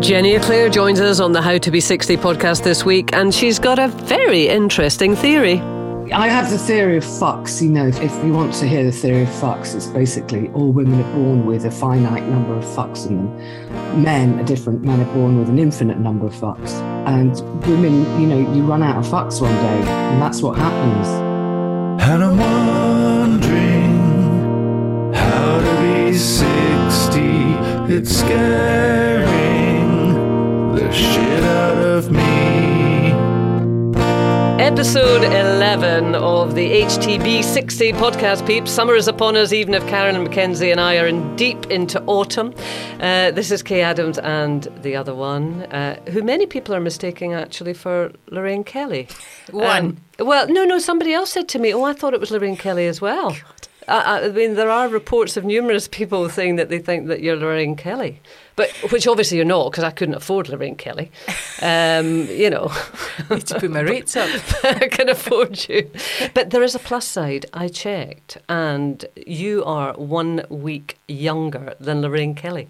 Jenny Eclair joins us on the How to Be 60 podcast this week, and she's got a very interesting theory. I have the theory of fucks. You know, if, if you want to hear the theory of fucks, it's basically all women are born with a finite number of fucks in them. Men are different. Men are born with an infinite number of fucks. And women, you know, you run out of fucks one day, and that's what happens. And I'm wondering how to be 60. It's scaring the shit out of me. Episode 11 of the HTB 60 podcast, peeps. Summer is upon us, even if Karen and MacKenzie and I are in deep into autumn. Uh, this is Kaye Adams and the other one, uh, who many people are mistaking actually for Lorraine Kelly. One. Um, well, no, no, somebody else said to me, oh, I thought it was Lorraine Kelly as well. I, I mean, there are reports of numerous people saying that they think that you're Lorraine Kelly, but which obviously you're not because I couldn't afford Lorraine Kelly. Um, you know, Need to put my rates up. I can afford you. But there is a plus side. I checked, and you are one week younger than Lorraine Kelly.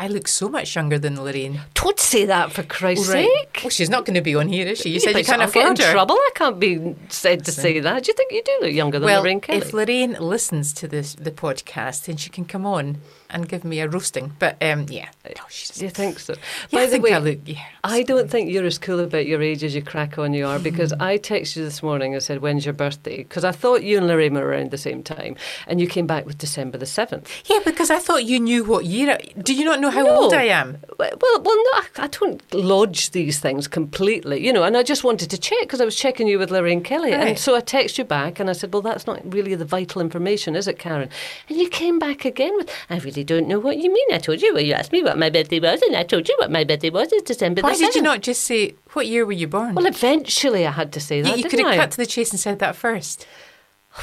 I look so much younger than Lorraine. Don't say that for Christ's Right. sake. Well, she's not going to be on here, is she? You said you can't I'll get afford in her. trouble. I can't be said to say that. Do you think you do look younger than Well, Lorraine Kelly? if Lorraine listens to this the podcast, then she can come on and give me a roasting. But um, yeah, no, she do you think so? Yeah, By I the way, I look. Yeah, I don't think you're as cool about your age as you crack on you are because Mm-hmm. I texted you this morning and said, When's your birthday? Because I thought you and Lorraine were around the same time and you came back with December the 7th. yeah, because I thought you knew what year. I, do you not know how No. old I am? Well, well, no, I- I don't lodge these things completely, you know, and I just wanted to check because I was checking you with Lorraine Kelly. And so I texted you back and I said, Well, that's not really the vital information, is it, Karen? And you came back again with, I really don't know what you mean. I told you, well, you asked me what my birthday was, and I told you what my birthday was. It's December Why the 7th. did you not just say what year were you born? Well, eventually I had to say you that. you didn't could have cut to the chase and said that first.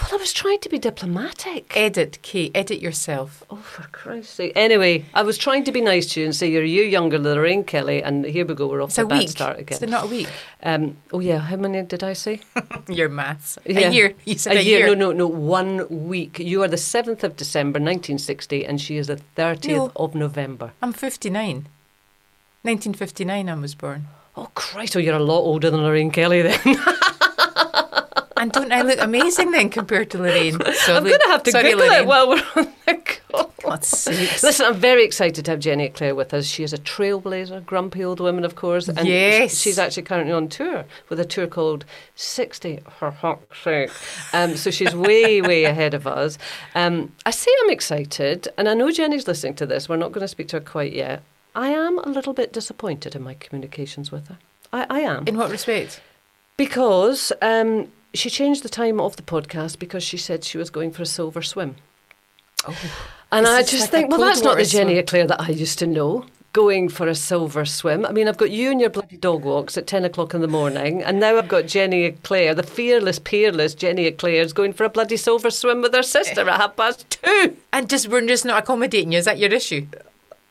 Well, I was trying to be diplomatic. Edit, Kate. Edit yourself. Oh, for Christ's sake. Anyway, I was trying to be nice to you and say you're a you younger than Lorraine Kelly, and here we go, we're off It's to a a bad week. start again. It's not a week. Um, oh, yeah, how many did I say? Your maths. Yeah. A year. You said a, year. No, no, no, one week. You are the 7th of December, 1960, and she is the 30th No. of November. I'm 59. 1959 I was born. Oh, Christ, oh, you're a lot older than Lorraine Kelly then. And don't I look amazing then compared to Lorraine? So I'm going to have to sorry, Google Lorraine. it while we're on the call. God's. Listen, I'm very excited to have Jenny Eclair with us. She is a trailblazer, grumpy old woman, of course. And Yes. she's actually currently on tour with a tour called 60, for fuck's sake. Um, so she's way, way ahead of us. Um, I say I'm excited, and I know Jenny's listening to this. We're not going to speak to her quite yet. I am a little bit disappointed in my communications with her. I, I am. In what respect? Because um, she changed the time of the podcast because she said she was going for a silver swim. Oh. And I just like think, well, that's not the Jenny swim. Eclair that I used to know. Going for a silver swim. I mean, I've got you and your bloody dog walks at 10 o'clock in the morning, and now I've got Jenny Eclair, the fearless, peerless Jenny Eclair, is going for a bloody silver swim with her sister at half past two. And just we're just not accommodating you. Is that your issue?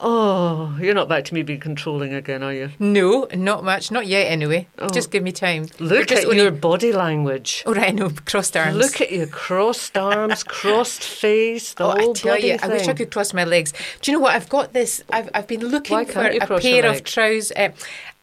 Oh, you're not back to me being controlling again, are you? No, not much. Not yet, anyway. Just give me time. Oh. Look at only- your body language. Oh, right, I know. Crossed arms. Look at your crossed arms, crossed face, the Oh, I tell you, I wish I could cross my legs. Do you know what? I've got this. I've, I've been looking for a pair of trousers. Uh,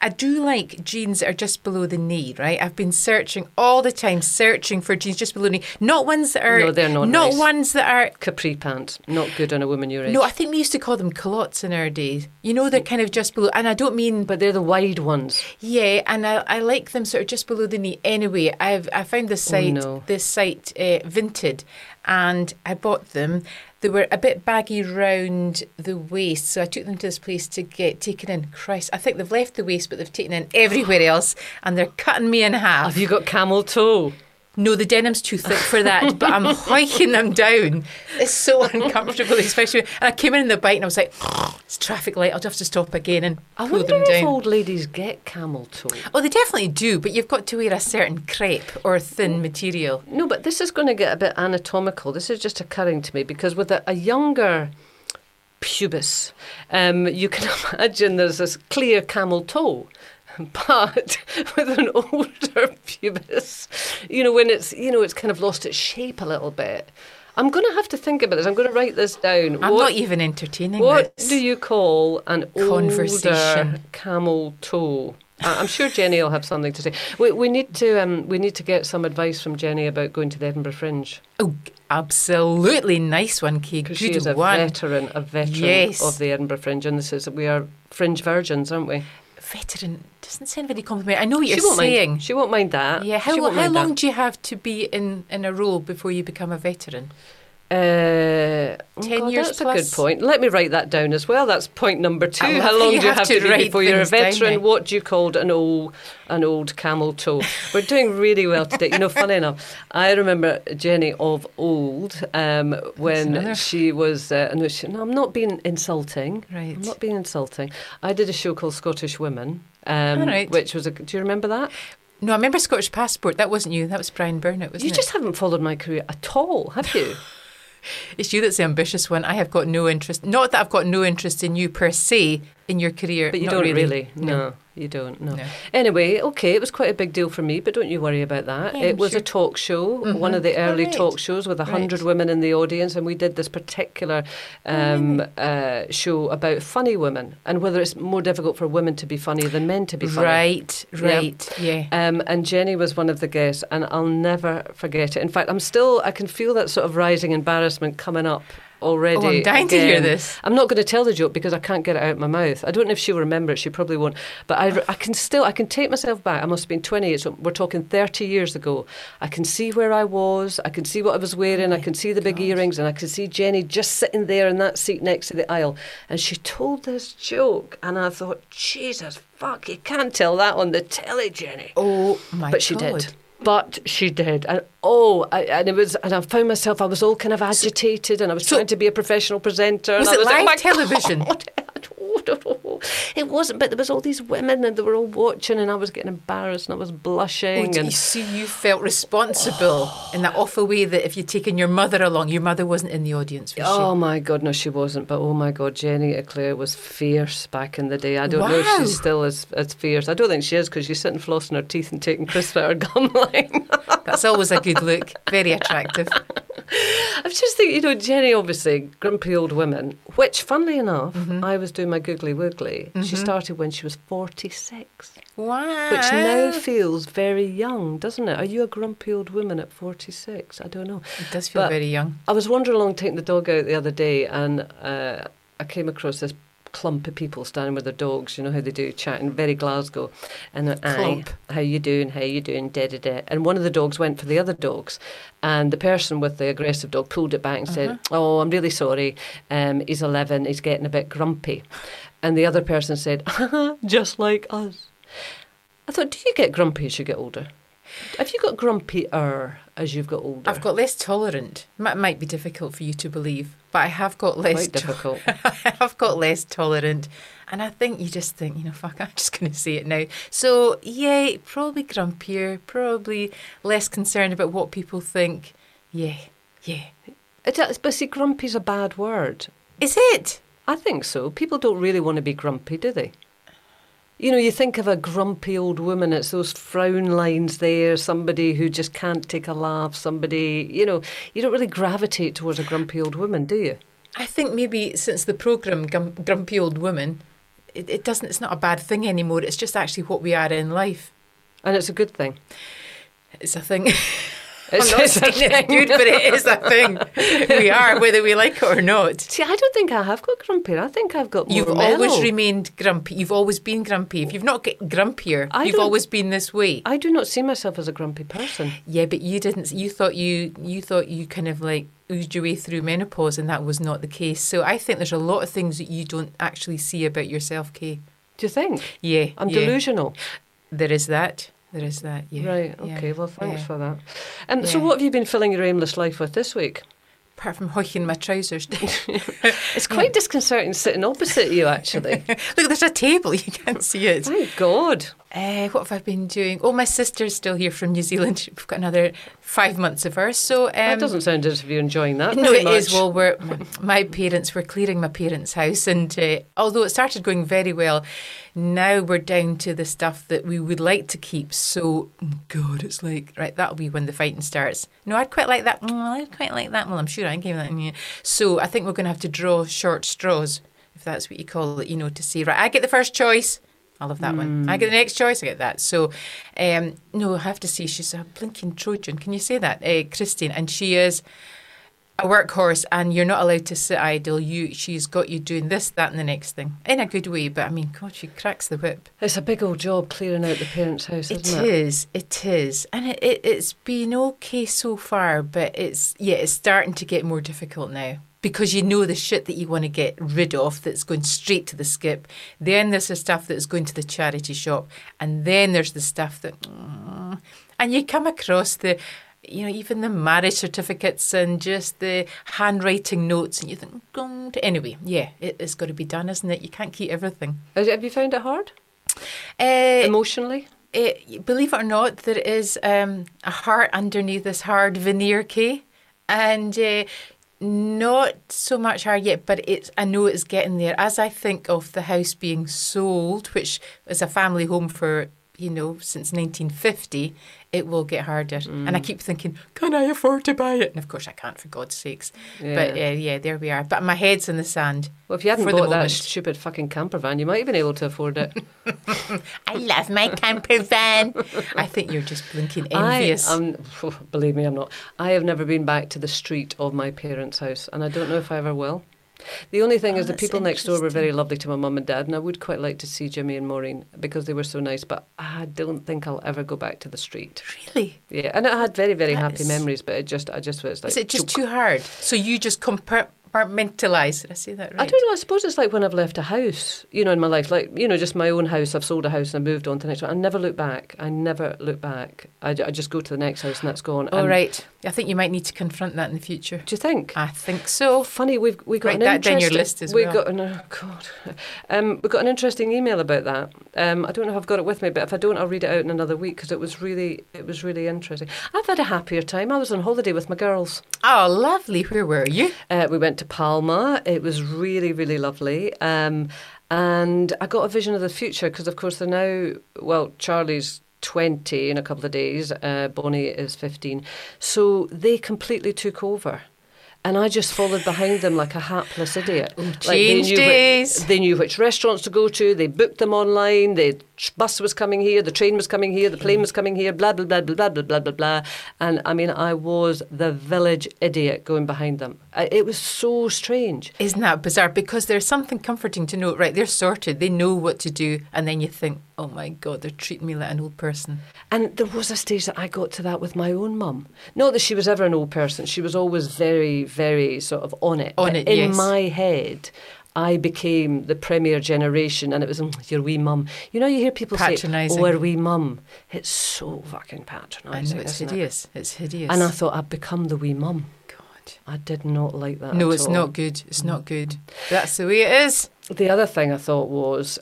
I do like jeans that are just below the knee, right? I've been searching all the time, searching for jeans just below the knee. Not ones that are. No, they're not Not nice. ones that are. Capri pants, not good on a woman your age. No, I think we used to call them culottes in our days. You know, they're kind of just below. And I don't mean but they're the wide ones. Yeah, and I, I like them sort of just below the knee. Anyway, I've I found this site Oh, no. this site uh, Vinted, and I bought them. They were a bit baggy round the waist, so I took them to this place to get taken in. Christ, I think they've left the waist, but they've taken in everywhere else, and they're cutting me in half. Have you got camel toe? No, the denim's too thick for that, but I'm hiking them down. It's so uncomfortable, especially. And I came in the bike and I was like, it's traffic light. I'll just have to stop again and I pull wonder them if down. old ladies get camel toe. Oh, they definitely do, but you've got to wear a certain crepe or thin material. No, but this is going to get a bit anatomical. This is just occurring to me because with a, a younger pubis, um, you can imagine there's this clear camel toe. But with an older pubis, you know, when it's you know it's kind of lost its shape a little bit, I'm going to have to think about this. I'm going to write this down. I'm what not even entertaining what this. do you call an Conversation. older camel toe? I'm sure Jenny will have something to say. We, we need to um, we need to get some advice from Jenny about going to the Edinburgh Fringe Oh, absolutely nice one, Kaye. because Good she is a one. veteran, a veteran Yes. of the Edinburgh Fringe, and this is we are fringe virgins, aren't we? Veteran doesn't sound very complimentary. I know what she you're won't saying. mind. She won't mind that. Yeah, how, how long that. do you have to be in, in a role before you become a veteran? Uh, oh 10 God, years That's a good point. Let me write that down as well. That's point number two. How long you do you have have to to, be before you're a things down veteran? What do you call an old an old camel toe? We're doing really well today. You know, funny enough, I remember Jenny of old um, when she was. Uh, no, she, no, I'm not being insulting. Right. I'm not being insulting. I did a show called Scottish Women. Um, right. Which was a. Do you remember that? No, I remember Scottish Passport. That wasn't you. That was Bryan Burnett, wasn't you it? just haven't followed my career at all, have you? It's you that's the ambitious one. I have got no interest. Not that I've got no interest in you per se in your career. But you Not don't really. really. No. You don't. know. No. Anyway, okay, it was quite a big deal for me, but don't you worry about that. Yeah, it I'm was sure. a talk show, one Mhm. of the Oh, early right. talk shows with a hundred Right. women in the audience, and we did this particular um, uh, show about funny women and whether it's more difficult for women to be funny than men to be funny. Right, right, yeah. Um, and Jenny was one of the guests, and I'll never forget it. In fact, I'm still, I can feel that sort of rising embarrassment coming up already. Oh, I'm dying to hear this. I'm not going to tell the joke because I can't get it out of my mouth. I don't know if she'll remember it. She probably won't. But I, I can still, I can take myself back. I must have been 28. So we're talking 30 years ago. I can see where I was. I can see what I was wearing. I oh can see the big earrings, and I can see Jenny just sitting there in that seat next to the aisle. And she told this joke, and I thought, Jesus, fuck, you can't tell that on the telly, Jenny. Oh my God. but she God. did. But she did, and oh, I, and it was, and I found myself. I was all kind of agitated, and I was So- trying to be a professional presenter. Was it like, live "Oh my television?" God, I don't know. It wasn't, but there was all these women, and they were all watching, and I was getting embarrassed, and I was Oh, blushing, you and see, you felt responsible in that awful way that if you'd taken your mother along, your mother wasn't in the audience, Oh my God, no, she wasn't. But oh my God, Jenny Eclair was fierce back in the day. I don't know if she's still as, as fierce. I don't think she is because she's sitting flossing her teeth and taking crisps out her gum line. That's always a good look. Very attractive. I was just thinking, you know, Jenny, obviously, grumpy old woman, which, funnily enough, Mm-hmm. I was doing my googly woogly. She started when she was 46, Wow. which now feels very young, doesn't it? Are you a grumpy old woman at 46? I don't know. It does feel But- very young. I was wandering along taking the dog out the other day and uh, I came across this clump of people standing with their dogs, you know how they do, chatting, very Glasgow. And Clump. how you doing, how you doing, da da da. And one of the dogs went for the other dogs. And the person with the aggressive dog pulled it back and said, oh, I'm really sorry. Um, he's 11, he's getting a bit grumpy. And the other person said, just like us. I thought, do you get grumpy as you get older? Have you got grumpier as you've got older? I've got less tolerant. Might might be difficult for you to believe, but I have got less. quite difficult. I've got less tolerant, and I think you just think, you know, fuck. I'm just going to say it now. So yeah, probably grumpier, probably less concerned about what people think. Yeah, yeah. It is, but see, grumpy's a bad word. Is it? I think so. People don't really want to be grumpy, do they? You know, you think of a grumpy old woman, it's those frown lines there, somebody who just can't take a laugh, somebody, you know, you don't really gravitate towards a grumpy old woman, do you? I think maybe since the program Gum- Grumpy Old Woman, it, it doesn't. It's not a bad thing anymore. It's just actually what we are in life. And it's a good thing. It's a thing. It's, it's a thing. good, but it is a thing. We are, whether we like it or not. See, I don't think I have got grumpy. I think I've got more You've mellow. always remained grumpy. You've always been grumpy. If you've not got grumpier, I you've always been this way. I do not see myself as a grumpy person. Yeah, but you didn't. You thought you you thought you kind of like oozed your way through menopause, and that was not the case. So I think there's a lot of things that you don't actually see about yourself, Kaye. Do you think? Yeah, I'm yeah. delusional. There is that. There is that. Yeah. Right, yeah, okay, well, thanks yeah. for that. Um, So, what have you been filling your aimless life with this week? Apart from hoiking my trousers. It's quite disconcerting sitting opposite you, actually. Look, there's a table. You can't see it. Thank God. Uh, what have I been doing? Oh, my sister's still here from New Zealand. We've got another five months of her. So um, that doesn't sound as if you're enjoying that. No, it is. much. Well, we're, my parents were clearing my parents' house, and uh, although it started going very well, now we're down to the stuff that we would like to keep. So, God, it's like right. That'll be when the fighting starts. No, I'd quite like that. Mm, I'd quite like that. Well, I'm sure I gave that. So I think we're going to have to draw short straws, if that's what you call it. You know, to see right, I get the first choice. I'll have that one. I get the next choice. I get that. So, um, no, I have to say she's a blinking Trojan. Can you say that, uh, Christine? And she is a workhorse, and you're not allowed to sit idle. You, she's got you doing this, that, and the next thing in a good way. But I mean, God, she cracks the whip. It's a big old job clearing out the parents' house, It isn't it? is. It is, and it, it, it's been okay so far. But it's yeah, it's starting to get more difficult now because you know the shit that you want to get rid of that's going straight to the skip. Then there's the stuff that's going to the charity shop, and then there's the stuff that, mm, and you come across the. You know, even the marriage certificates and just the handwriting notes, and you think, God. anyway, yeah, it, it's got to be done, isn't it? You can't keep everything. Have you found it hard Uh, emotionally? it, believe it or not, there is um, a heart underneath this hard veneer, Kay, and uh, not so much hard yet, but it's I know it's getting there. As I think of the house being sold, which is a family home for you know since 1950, it will get harder. And I keep thinking, can I afford to buy it? And of course, I can't, for God's sakes. But Yeah. uh, yeah, there we are. But my head's in the sand. Well, if you hadn't bought that stupid fucking camper van, you might have been able to afford it. I love my camper van. I think you're just blinking envious. I, um, believe me, I'm not. I have never been back to the street of my parents' house, and I don't know if I ever will. The only thing Oh, is, the people next door were very lovely to my mum and dad, and I would quite like to see Jimmy and Maureen because they were so nice. But I don't think I'll ever go back to the street. really? Yeah, and I had very, very That happy is- memories, but it just, I just was like, Is it just chook. too hard? So you just compartmentalize. Did I say that right? I don't know. I suppose it's like when I've left a house, you know, in my life, like you know, just my own house. I've sold a house and I moved on to the next one. I never look back. I never look back. I, I just go to the next house and that's gone. All And- right. I think you might need to confront that in the future. Do you think? I think so. Funny, we've we got Write an that down your interesting- list as we well. got no, God, um, we got an interesting email about that. Um, I don't know if I've got it with me, but if I don't, I'll read it out in another week because it was really it was really interesting. I've had a happier time. I was on holiday with my girls. Oh, lovely. Where were you? Uh, we went to Palma. It was really, really lovely. Um, and I got a vision of the future because, of course, they're now, well, Charlie's 20 in a couple of days, uh, Bonnie is 15. So they completely took over. And I just followed behind them like a hapless idiot. like they knew. Which, they knew which restaurants to go to. They booked them online. The bus was coming here. The train was coming here. The plane was coming here. Blah blah blah blah blah blah blah blah blah. And I mean, I was the village idiot going behind them. It was so strange. Isn't that bizarre? Because there's something comforting to know, right? They're sorted. They know what to do. And then you think, oh my God, they're treating me like an old person. And there was a stage that I got to that with my own mum. Not that she was ever an old person. She was always very, very sort of on it. On But it, in yes. my head, I became the premier generation, and it was "Mm, your wee mum. You know, you hear people say, "Oh, our wee mum." It's so fucking I patronising. know it's isn't it? hideous. It's hideous. And I thought I'd become the wee mum. God. I did not like that. No, it's all. not good. It's not good. That's the way it is. The other thing I thought was,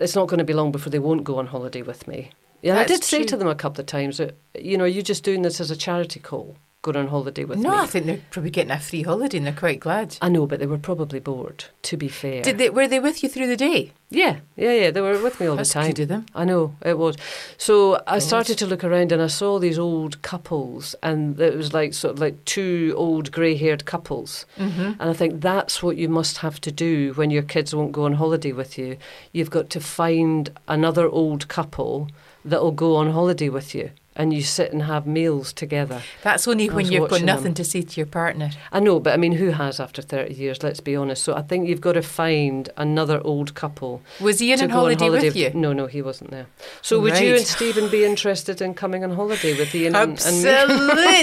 it's not going to be long before they won't go on holiday with me. Yeah, I That's did say to them a couple of times that, you know, are you just doing this as a charity call, going on holiday with no, me? I think they're probably getting a free holiday and they're quite glad. I know, but they were probably bored, to be fair. Did they, were they with you through the day? Yeah, yeah, yeah. They were with me all That's the time. good them. I know it was. So I started to look around and I saw these old couples, and it was like sort of like two old grey-haired couples. Mm-hmm. And I think that's what you must have to do when your kids won't go on holiday with you. You've got to find another old couple that'll go on holiday with you, and you sit and have meals together. That's only when you've got nothing them. to say to your partner. I know, but I mean, who has after 30 years? Let's be honest. So I think you've got to find another old couple Was Ian on holiday, on holiday with you? No, no, he wasn't there. So would you and Stephen be interested in coming on holiday with Ian and, and me?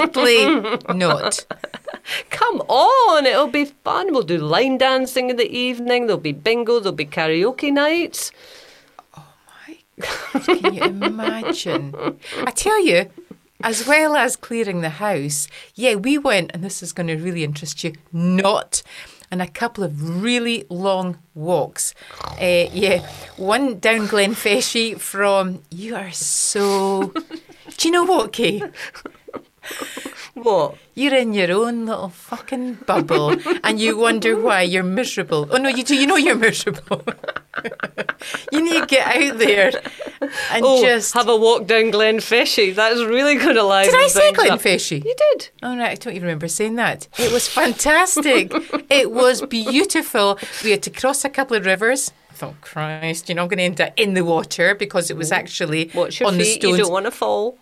Absolutely not. Come on, it'll be fun. We'll do line dancing in the evening. There'll be bingo. There'll be karaoke nights. Can you imagine? I tell you, as well as clearing the house, yeah, we went, and this is going to really interest you, not. and a couple of really long walks. Uh, yeah, one down Glenfeshie from. You are so. Do you know what, Kaye? What? You're in your own little fucking bubble and you wonder why you're miserable. Oh no, you do. You know you're miserable. you need to get out there and Oh, just. have a walk down Glenfeshie. That's really going to liven did I say. Glenfeshie? You did. Oh, right. I don't even remember saying that. It was fantastic. it was beautiful. We had to cross a couple of rivers. I thought, Christ, you know, I'm going to end up in the water because it was actually Watch your on the stones. You don't want to fall.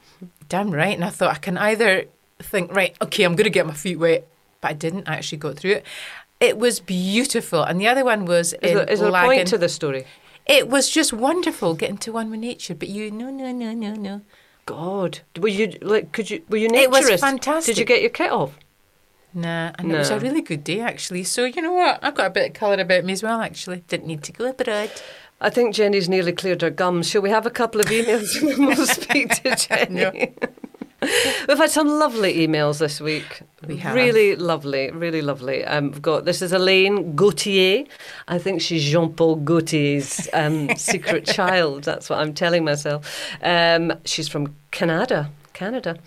Damn right. And I thought I can either think, right, okay, I'm going to get my feet wet, but I didn't. Actually got through it. It was beautiful. And the other one was Is there, is there a point to the story? It was just wonderful getting to one with nature. But you, no, no, no, no, no. God, were you like? Could you? Were you It was fantastic. Did you get your kit off? Nah, and it was a really good day actually. So you know what? I've got a bit of colour about me as well. Actually, didn't need to go abroad. I think Jenny's nearly cleared her gums. Shall we have a couple of emails and we'll speak to Jenny? We've had some lovely emails this week. We have. Really lovely, really lovely. Um, we've got this is Elaine Gauthier. I think she's Jean Paul Gaultier's um, secret child. That's what I'm telling myself. Um, she's from Canada. Canada.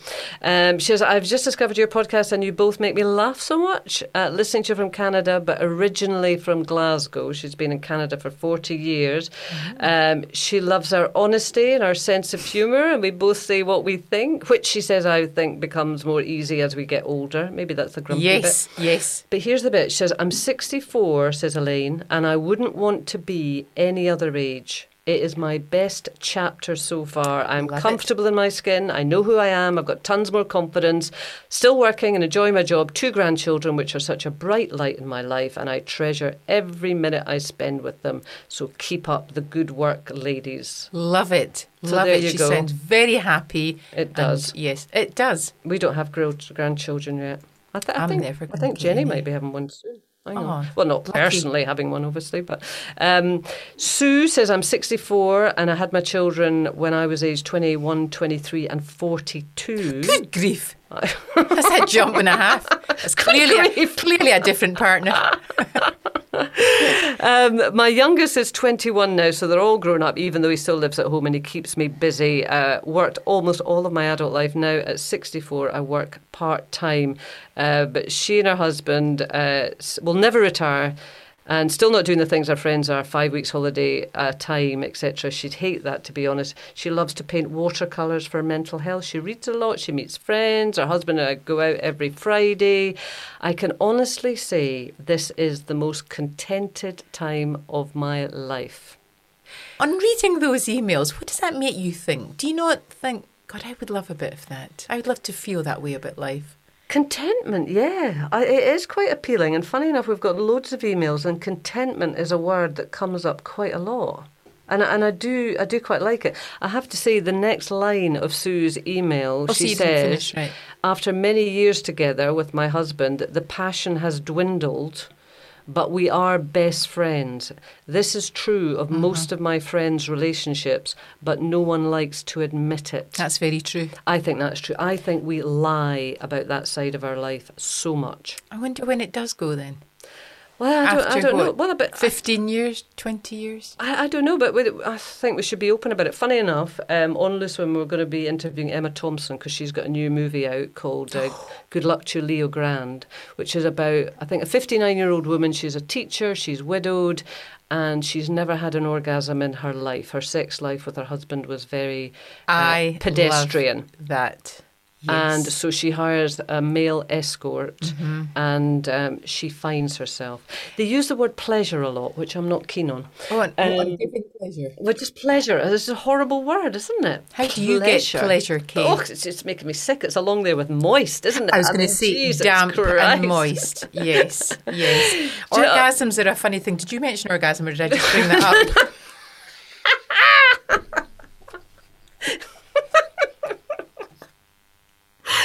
Um, she says, I've just discovered your podcast and you both make me laugh so much. Uh, listening to you from Canada, but originally from Glasgow. She's been in Canada for 40 years. Um, she loves our honesty and our sense of humour, and we both say what we think, which she says I think becomes more easy as we get older. Maybe that's the grumpy bit. Yes, yes. But here's the bit. She says, I'm 64, says Elaine, and I wouldn't want to be any other age. It is my best chapter so far. I'm Love it. comfortable in my skin. I know who I am. I've got tons more confidence. Still working and enjoying my job. Two grandchildren, which are such a bright light in my life, and I treasure every minute I spend with them. So keep up the good work, ladies. Love it. So Love it. you She go. sounds very happy. It does. yes, it does. We don't have gr- grandchildren yet. I, th- I I'm think, never I think Jenny might be having one soon. I know. Oh, well, not lucky. personally having one, obviously, but um, Sue says I'm 64 and I had my children when I was age 21, 23, and 42. Good grief. That's a jump and a half. That's clearly a, clearly a different partner. Um, my youngest is 21 now, so they're all grown up, even though he still lives at home and he keeps me busy. Uh, worked almost all of my adult life. Now at 64, I work part time. Uh, but she and her husband uh, will never retire. And still not doing the things our friends are, five weeks holiday a time, etc. She'd hate that, to be honest. She loves to paint watercolours for her mental health. She reads a lot, she meets friends. Her husband and I go out every Friday. I can honestly say this is the most contented time of my life. On reading those emails, what does that make you think? Do you not think, God, I would love a bit of that? I would love to feel that way about life. Contentment, yeah, I, it is quite appealing. And funny enough, we've got loads of emails, and contentment is a word that comes up quite a lot. And, and I do I do quite like it. I have to say the next line of Sue's email, Oh, she didn't says, finish, right. after many years together with my husband, the passion has dwindled, but we are best friends. This is true of Mm-hmm. most of my friends' relationships, but no one likes to admit it. That's very true. I think that's true. I think we lie about that side of our life so much. I wonder when it does go then. Well, I don't, I don't know. what? Well, a bit. 15 years, 20 years? I, I don't know, but with, I think we should be open about it. Funny enough, um, on this one we're going to be interviewing Emma Thompson because she's got a new movie out called uh, Good Luck to Leo Grande, which is about, I think, a 59 year old woman. She's a teacher, she's widowed, and she's never had an orgasm in her life. Her sex life with her husband was very uh, I pedestrian. love that. Yes. And so she hires a male escort Mm-hmm. and um, she finds herself. They use the word pleasure a lot, which I'm not keen on. oh, and, oh, um, and giving pleasure. Which is pleasure. It's a horrible word, isn't it? How do you get pleasure, Kate? Oh, it's just making me sick. It's along there with moist, isn't it? I was going to say Jesus damp Christ. and moist. Yes, yes. Do you know- Orgasms are a funny thing. Did you mention orgasm or did I just bring that up?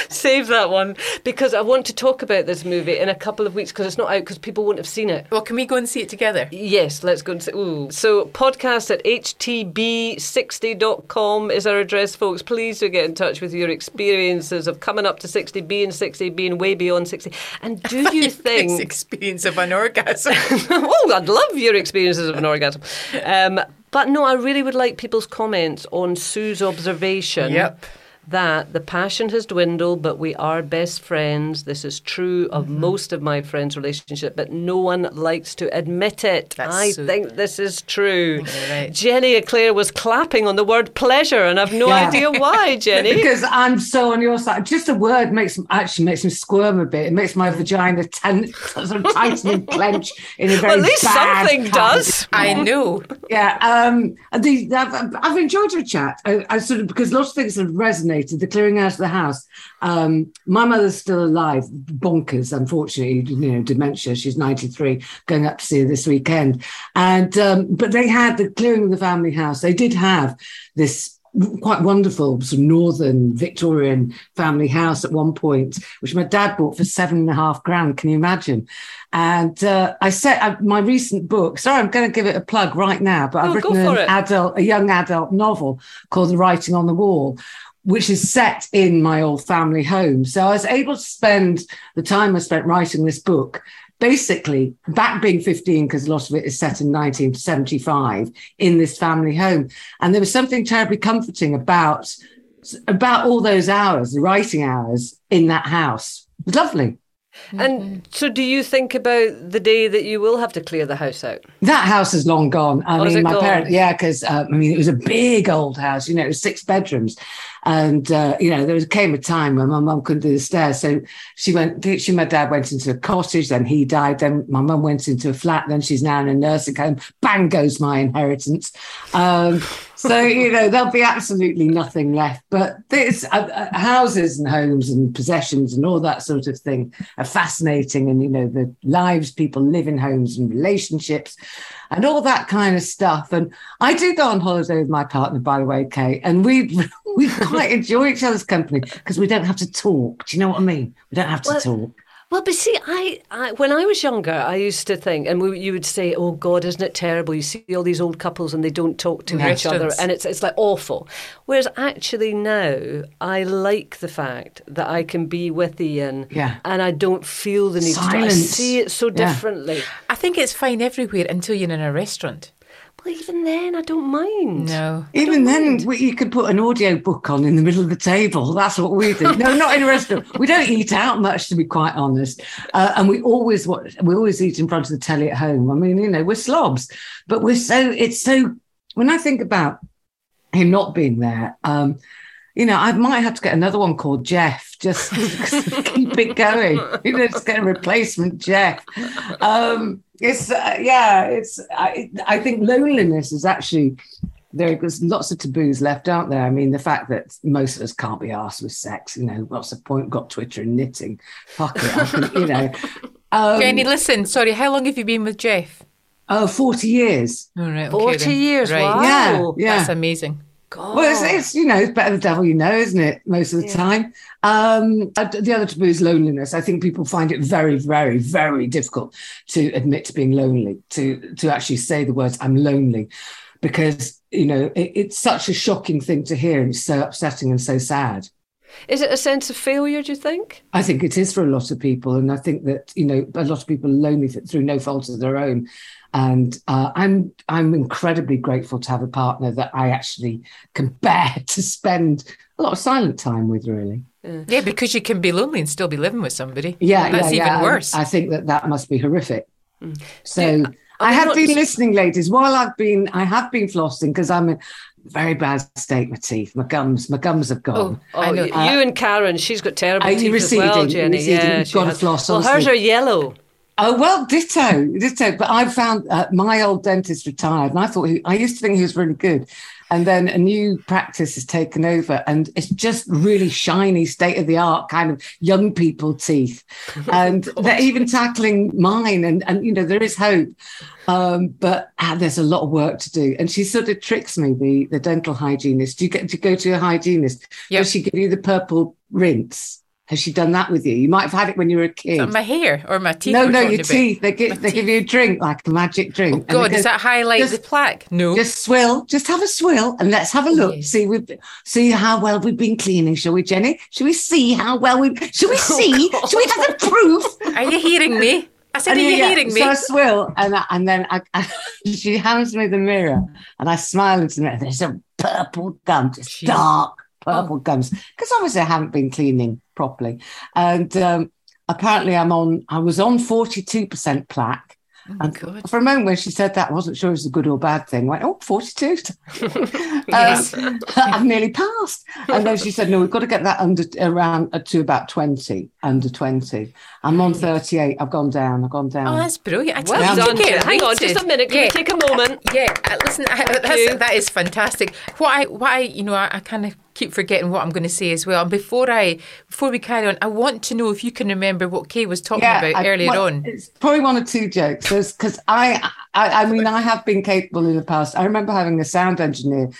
Say save that one because I want to talk about this movie in a couple of weeks because it's not out because people won't have seen it. Well, can we go and see it together? Yes, let's go and see. ooh. So, podcast at htb60.com is our address, folks. Please do get in touch with your experiences of coming up to 60, being 60, being way beyond 60. And do you think. experience of an orgasm. oh, I'd love your experiences of an orgasm. Um, but no, I really would like people's comments on Sue's observation. Yep. That the passion has dwindled, but we are best friends. This is true of Mm-hmm. most of my friends' relationship, but no one likes to admit it. That's I so- think this is true. right. Jenny Eclair was clapping on the word pleasure, and I've no Yeah. idea why, Jenny. because I'm so on your side. Just a word makes actually makes me squirm a bit. It makes my vagina ten, sort of tighten and clench in a very Well, at least something kind. does. I know. Yeah, um, the, I've, I've enjoyed your chat. I, I sort of because lots of things have resonated. The clearing out of the house. Um, my mother's still alive, bonkers. Unfortunately, you know, dementia. She's ninety three. Going up to see her this weekend, and um, but they had the clearing of the family house. They did have this quite wonderful sort of northern Victorian family house at one point, which my dad bought for seven and a half grand. Can you imagine? And uh, I said uh, my recent book. Sorry, I'm going to give it a plug right now, but I've No, written an it. adult, a young adult novel called The Writing on the Wall. Which is set in my old family home. So I was able to spend the time I spent writing this book basically back being 15 because a lot of it is set in 1975 in this family home and there was something terribly comforting about about all those hours the writing hours in that house it was lovely And so, do you think about the day that you will have to clear the house out? that house is long gone i Oh, mean it my gone? parents yeah because uh, i mean it was a big old house you know it was six bedrooms and uh, you know there came a time when my mum couldn't do the stairs. So she went she my dad went into a cottage then he died then my mum went into a flat then she's now in a nursing home. Bang goes my inheritance. Um, so you know there'll be absolutely nothing left. But this uh, uh, houses and homes and possessions and all that sort of thing are fascinating. And you know the lives people live in homes and relationships and all that kind of stuff. And i do go on holiday with my partner by the way kate and we we quite enjoy each other's company because we don't have to talk. Do you know what i mean? We don't have to Well, talk Well, but see, I, I when I was younger, I used to think, and we, you would say, "Oh God, isn't it terrible?" You see all these old couples and they don't talk to each other, and it's it's like awful. Whereas actually now, I like the fact that I can be with Ian, Yeah. and I don't feel the need. to I see it so Yeah. differently. I think it's fine everywhere until you're in a restaurant. Well, even then, I don't mind. No. even then we, you could put an audio book on in the middle of the table. That's what we do. No not in a restaurant. We don't eat out much to be quite honest. Uh, and we always watch, we always eat in front of the telly at home. I mean you know we're slobs. But we're so it's so when i think about him not being there um you know, I might have to get another one called Jeff just to keep it going. You know, just get a replacement Jeff. Um, it's uh, yeah, it's. I, I think loneliness is actually there. There's lots of taboos left, aren't there? I mean, the fact that most of us can't be asked with sex. You know, what's the point? Got Twitter and knitting. Fuck it. Can, you know. Um, Jenny, listen, sorry, how long have you been with Jeff? oh, 40 years. All right, okay 40 then. years, Right. wow. Yeah, yeah. That's amazing. God. Well, it's, it's you know it's better the devil you know, isn't it? Most of the time. Um, uh, the other taboo is loneliness. I think people find it very, very, very difficult to admit to being lonely, to to actually say the words "I'm lonely," because you know it, it's such a shocking thing to hear, and it's so upsetting and so sad. Is it a sense of failure? Do you think? I think it is for a lot of people, and I think that you know a lot of people are lonely through no fault of their own. And uh, I'm I'm incredibly grateful to have a partner that I actually can bear to spend a lot of silent time with. Really, Yeah, because you can be lonely and still be living with somebody. yeah, That's yeah, even yeah. worse. I, I think that that must be horrific. So I I, have what- been listening, ladies. While I've been, I have been flossing because I'm in very bad state. My teeth, my gums, my gums have gone. Oh, I know. you, you and Karen, she's got terrible Are you teeth as well, receding? Jenny. Receding. Yeah, You've got to has. floss, Well, hers are yellow. Oh well, ditto, ditto. But I found uh, my old dentist retired, and I thought he, I used to think he was really good, and then a new practice has taken over, and it's just really shiny, state of the art kind of young people teeth, and they're even tackling mine, and and you know there is hope, um, but ah, there's a lot of work to do. And she sort of tricks me, the the dental hygienist. Do you get to go to a hygienist? Yep. Does she give you the purple rinse? Has she done that with you? You might have had it when you were a kid. My hair or my teeth? no, no, your teeth. They give they give you a drink like a magic drink. Oh God, does that highlight just- the plaque? No. Just swill, just have a swill, and let's have a oh, look. yes. See, we see how well we've been cleaning, shall we, Jenny? Shall we see how well we? Shall we oh, see? shall we have the proof? Are you hearing me? I said, And are you yeah, hearing me? So I swill, and I, and then I, I, she hands me the mirror, and I smile into the mirror. There's a purple gum, just Jeez. dark Oh. purple gums, because obviously I haven't been cleaning properly, and um, apparently I'm on. I was on forty two percent plaque. Oh, And God. for a moment when she said that, I wasn't sure it was a good or bad thing. I went, oh, 42. Yes. Um, I've nearly passed. And then she said, no, we've got to get that under around uh, to about 20, under 20. I'm on 38. I've gone down. I've gone down. Oh, that's brilliant. I Well tell done, get Hang on, just a minute. Can we Yeah. take a moment? Yeah, uh, listen, I, that's, that is fantastic. What I, what I, you know, I, I kind of keep forgetting what I'm going to say as well. And before I, before we carry on, I want to know if you can remember what Kaye was talking about I- earlier well, on. It's probably one or two jokes because I, I, I mean, I have been capable in the past. I remember having a sound engineer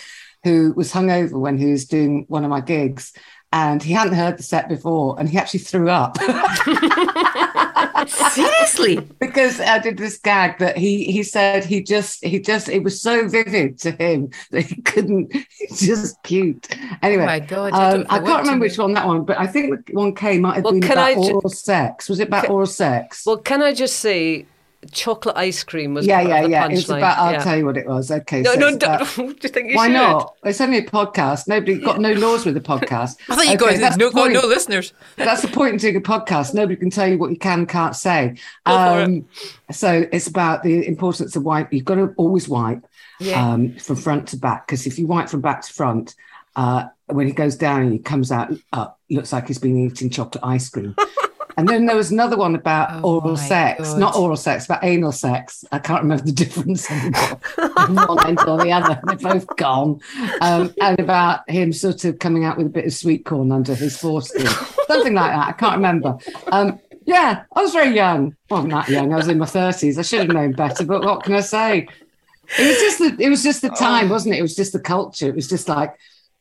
who was hungover when he was doing one of my gigs, and he hadn't heard the set before, and he actually threw up. Seriously? because I did this gag that he he said he just he just it was so vivid to him that he couldn't he just puked. Anyway, Oh my God, I um, I, can't remember which one that one, but I think one K might have Well, been can about ju- oral sex. Was it about Ca- oral sex? Well, can I just say, chocolate ice cream was yeah, part yeah, of the yeah. It was about. I'll Yeah. tell you what it was. Okay, No, so no, don't. about- do you think you why should? not? It's only a podcast. Nobody got no laws with a podcast. I thought you Okay, guys that's no, the got no listeners. That's the point in doing a podcast. Nobody can tell you what you can and can't say. Go for it. Um, so it's about the importance of wipe. You've got to always wipe Yeah. um, from front to back because if you wipe from back to front, uh, when he goes down and he comes out up, looks like he's been eating chocolate ice cream. and then there was another one about Oh oral sex, God. not oral sex, but anal sex. I can't remember the difference anymore. from one end or the other. They're both gone. Um, and about him sort of coming out with a bit of sweet corn under his foreskin, something like that. I can't remember. Um, yeah, I was very young. Well, I'm not young. I was in my thirties. I should have known better. But what can I say? It was just the. It was just the time, wasn't it? It was just the culture. It was just like.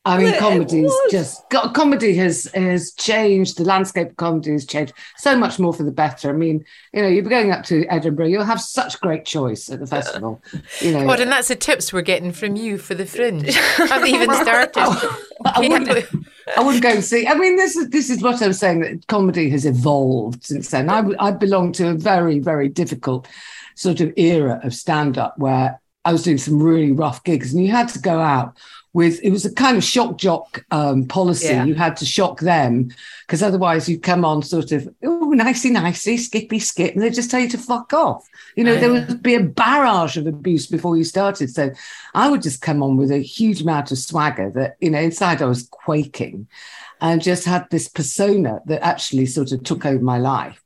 I mean, comedy's just co- comedy has has changed. The landscape of comedy has changed so much more for the better. I mean, you know, you're going up to Edinburgh, you'll have such great choice at the festival. You know, God, and that's the tips we're getting from you for the fringe. I haven't even started. I wouldn't, I wouldn't go and see. I mean, this is this is what I'm saying that comedy has evolved since then. I I belong to a very very difficult sort of era of stand up where I was doing some really rough gigs, and you had to go out with it was a kind of shock jock um, policy. Yeah. You had to shock them because otherwise you'd come on sort of oh nicey nicey skippy skip, and they'd just tell you to fuck off. You know, there would be a barrage of abuse before you started. So I would just come on with a huge amount of swagger that, you know, inside I was quaking and just had this persona that actually sort of took over my life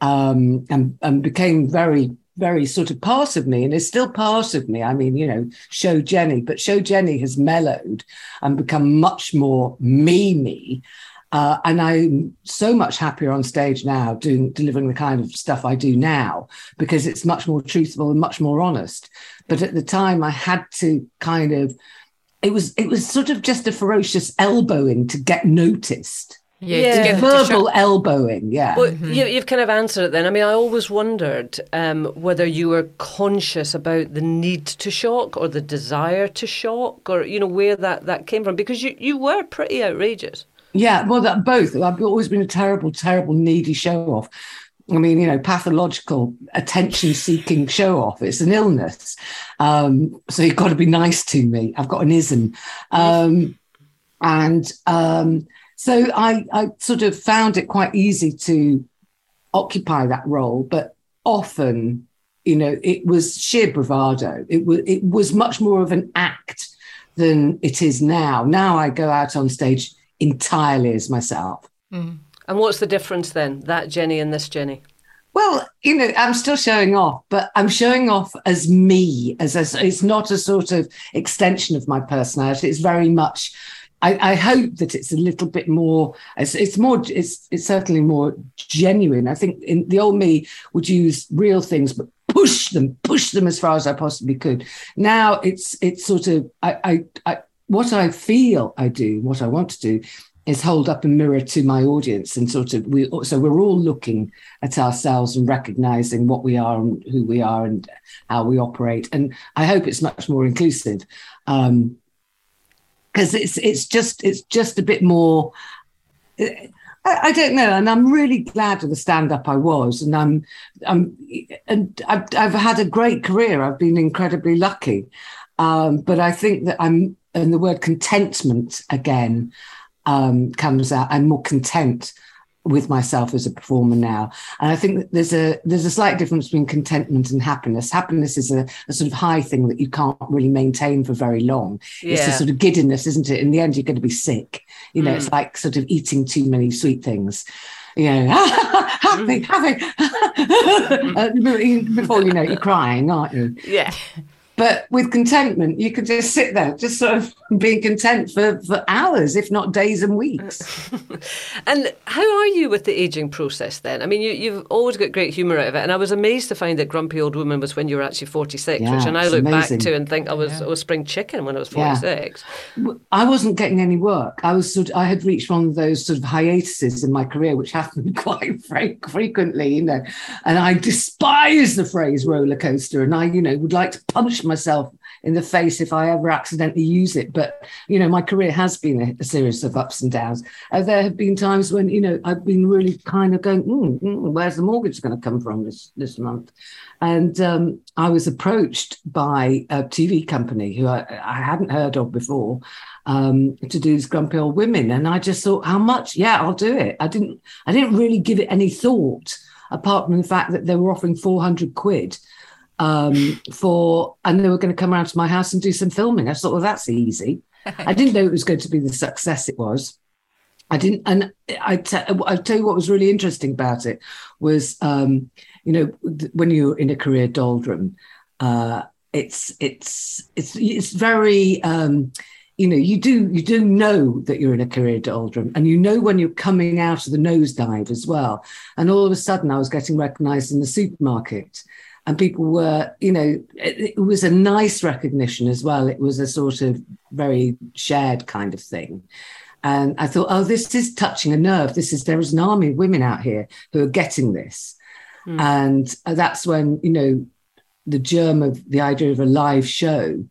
um, and, and became very, very sort of part of me and is still part of me. I mean, you know, Show Jenny, but Show Jenny has mellowed and become much more me, me. Uh, and I'm so much happier on stage now, doing delivering the kind of stuff I do now because it's much more truthful and much more honest. But at the time, I had to kind of it was it was sort of just a ferocious elbowing to get noticed. Yeah, Yeah. to get them to Verbal shut- elbowing, yeah. Well, you, you've kind of answered it then. I mean, I always wondered um, whether you were conscious about the need to shock or the desire to shock or, you know, where that, that came from because you, you were pretty outrageous. Yeah, well, that both. I've always been a terrible, terrible, needy show off. I mean, you know, pathological attention seeking show off. It's an illness. Um, so you've got to be nice to me. I've got an ism. Um, and um, so I, I sort of found it quite easy to occupy that role, but often, you know, it was sheer bravado. It was it was much more of an act than it is now. Now I go out on stage entirely as myself. Mm. And what's the difference then, that Jenny and this Jenny? Well, you know, I'm still showing off, but I'm showing off as me, as, as it's not a sort of extension of my personality. It's very much. I, I hope that it's a little bit more. It's, it's more. It's it's certainly more genuine. I think in the old me would use real things, but push them, push them as far as I possibly could. Now it's it's sort of I I, I what I feel I do, what I want to do, is hold up a mirror to my audience and sort of we so we're all looking at ourselves and recognizing what we are and who we are and how we operate and i hope it's much more inclusive um because it's it's just it's just a bit more I, I don't know, and I'm really glad of the stand-up I was, and I'm, I'm, and I've, I've had a great career. I've been incredibly lucky, um, but I think that I'm, and the word contentment again um, comes out. I'm more content with myself as a performer now. And i think that there's a there's a slight difference between contentment and happiness. Happiness is a, a sort of high thing that you can't really maintain for very long. Yeah. it's a sort of giddiness isn't it? In the end you're going to be sick. You know mm. it's like sort of eating too many sweet things. You know happy happy. Uh, before you know you're crying aren't you? Yeah but with contentment, you can just sit there, just sort of being content for, for hours, if not days and weeks. and how are you with the aging process then? I mean, you, you've always got great humour out of it. And I was amazed to find that Grumpy Old Woman was when you were actually 46, yeah, which I now look amazing. back to and think I was, yeah. I was spring chicken when I was 46. Yeah. I wasn't getting any work. I was sort of, I had reached one of those sort of hiatuses in my career, which happened quite frequently, you know. And I despise the phrase roller coaster. And I, you know, would like to punch myself in the face if I ever accidentally use it. But you know, my career has been a, a series of ups and downs. Uh, there have been times when you know I've been really kind of going, mm, mm, "Where's the mortgage going to come from this this month?" And um, I was approached by a TV company who I, I hadn't heard of before um, to do these grumpy old women, and I just thought, "How much? Yeah, I'll do it." I didn't I didn't really give it any thought apart from the fact that they were offering 400 quid um, for, and they were going to come around to my house and do some filming. I thought, well, that's easy. I didn't know it was going to be the success it was. I didn't, and I t- I tell you what was really interesting about it was, um, you know, when you're in a career doldrum, uh, it's it's it's it's very, um, you know, you do you do know that you're in a career doldrum, and you know when you're coming out of the nosedive as well. And all of a sudden, I was getting recognised in the supermarket, and people were, you know, it, it, was a nice recognition as well. It was a sort of very shared kind of thing. And I thought, oh, this is touching a nerve. This is, there is an army of women out here who are getting this. Mm. And that's when, you know, the germ of the idea of a live show